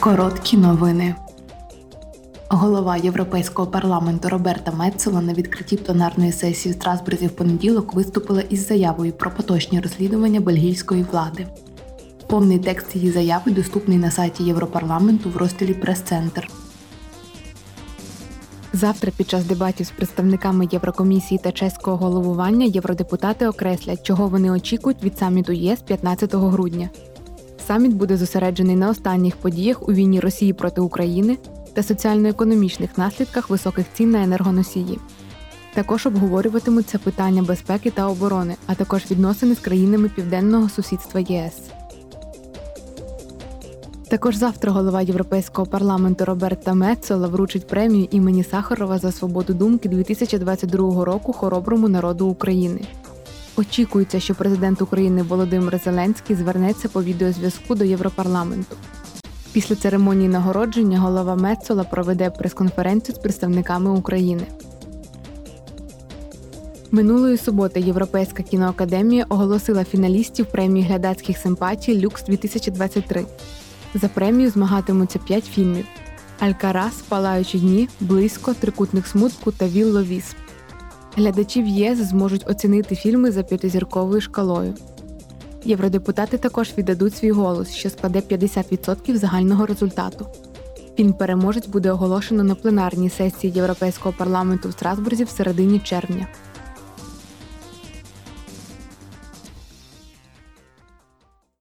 Короткі новини. Голова Європейського парламенту Роберта Меццола на відкритті пленарної сесії в Страсбурзі в понеділок виступила із заявою про поточні розслідування бельгійської влади. Повний текст її заяви доступний на сайті Європарламенту в розділі Прес-центр. Завтра під час дебатів з представниками Єврокомісії та чеського головування євродепутати окреслять, чого вони очікують від саміту ЄС 15 грудня. Саміт буде зосереджений на останніх подіях у війні Росії проти України та соціально-економічних наслідках високих цін на енергоносії. Також обговорюватимуться питання безпеки та оборони, а також відносини з країнами південного сусідства єС. Також завтра голова Європейського парламенту Роберта Мецола вручить премію імені Сахарова за свободу думки 2022 року хороброму народу України. Очікується, що президент України Володимир Зеленський звернеться по відеозв'язку до Європарламенту. Після церемонії нагородження голова Мецола проведе прес-конференцію з представниками України. Минулої суботи Європейська кіноакадемія оголосила фіналістів премії глядацьких симпатій Люкс 2023. За премію змагатимуться п'ять фільмів: Алькарас, Палаючі дні, Близько, Трикутник смутку та Вілло Вісп. Глядачі в ЄС зможуть оцінити фільми за п'ятизірковою шкалою. Євродепутати також віддадуть свій голос, що складе 50% загального результату. Фільм переможець буде оголошено на пленарній сесії Європейського парламенту в Страсбурзі в середині червня.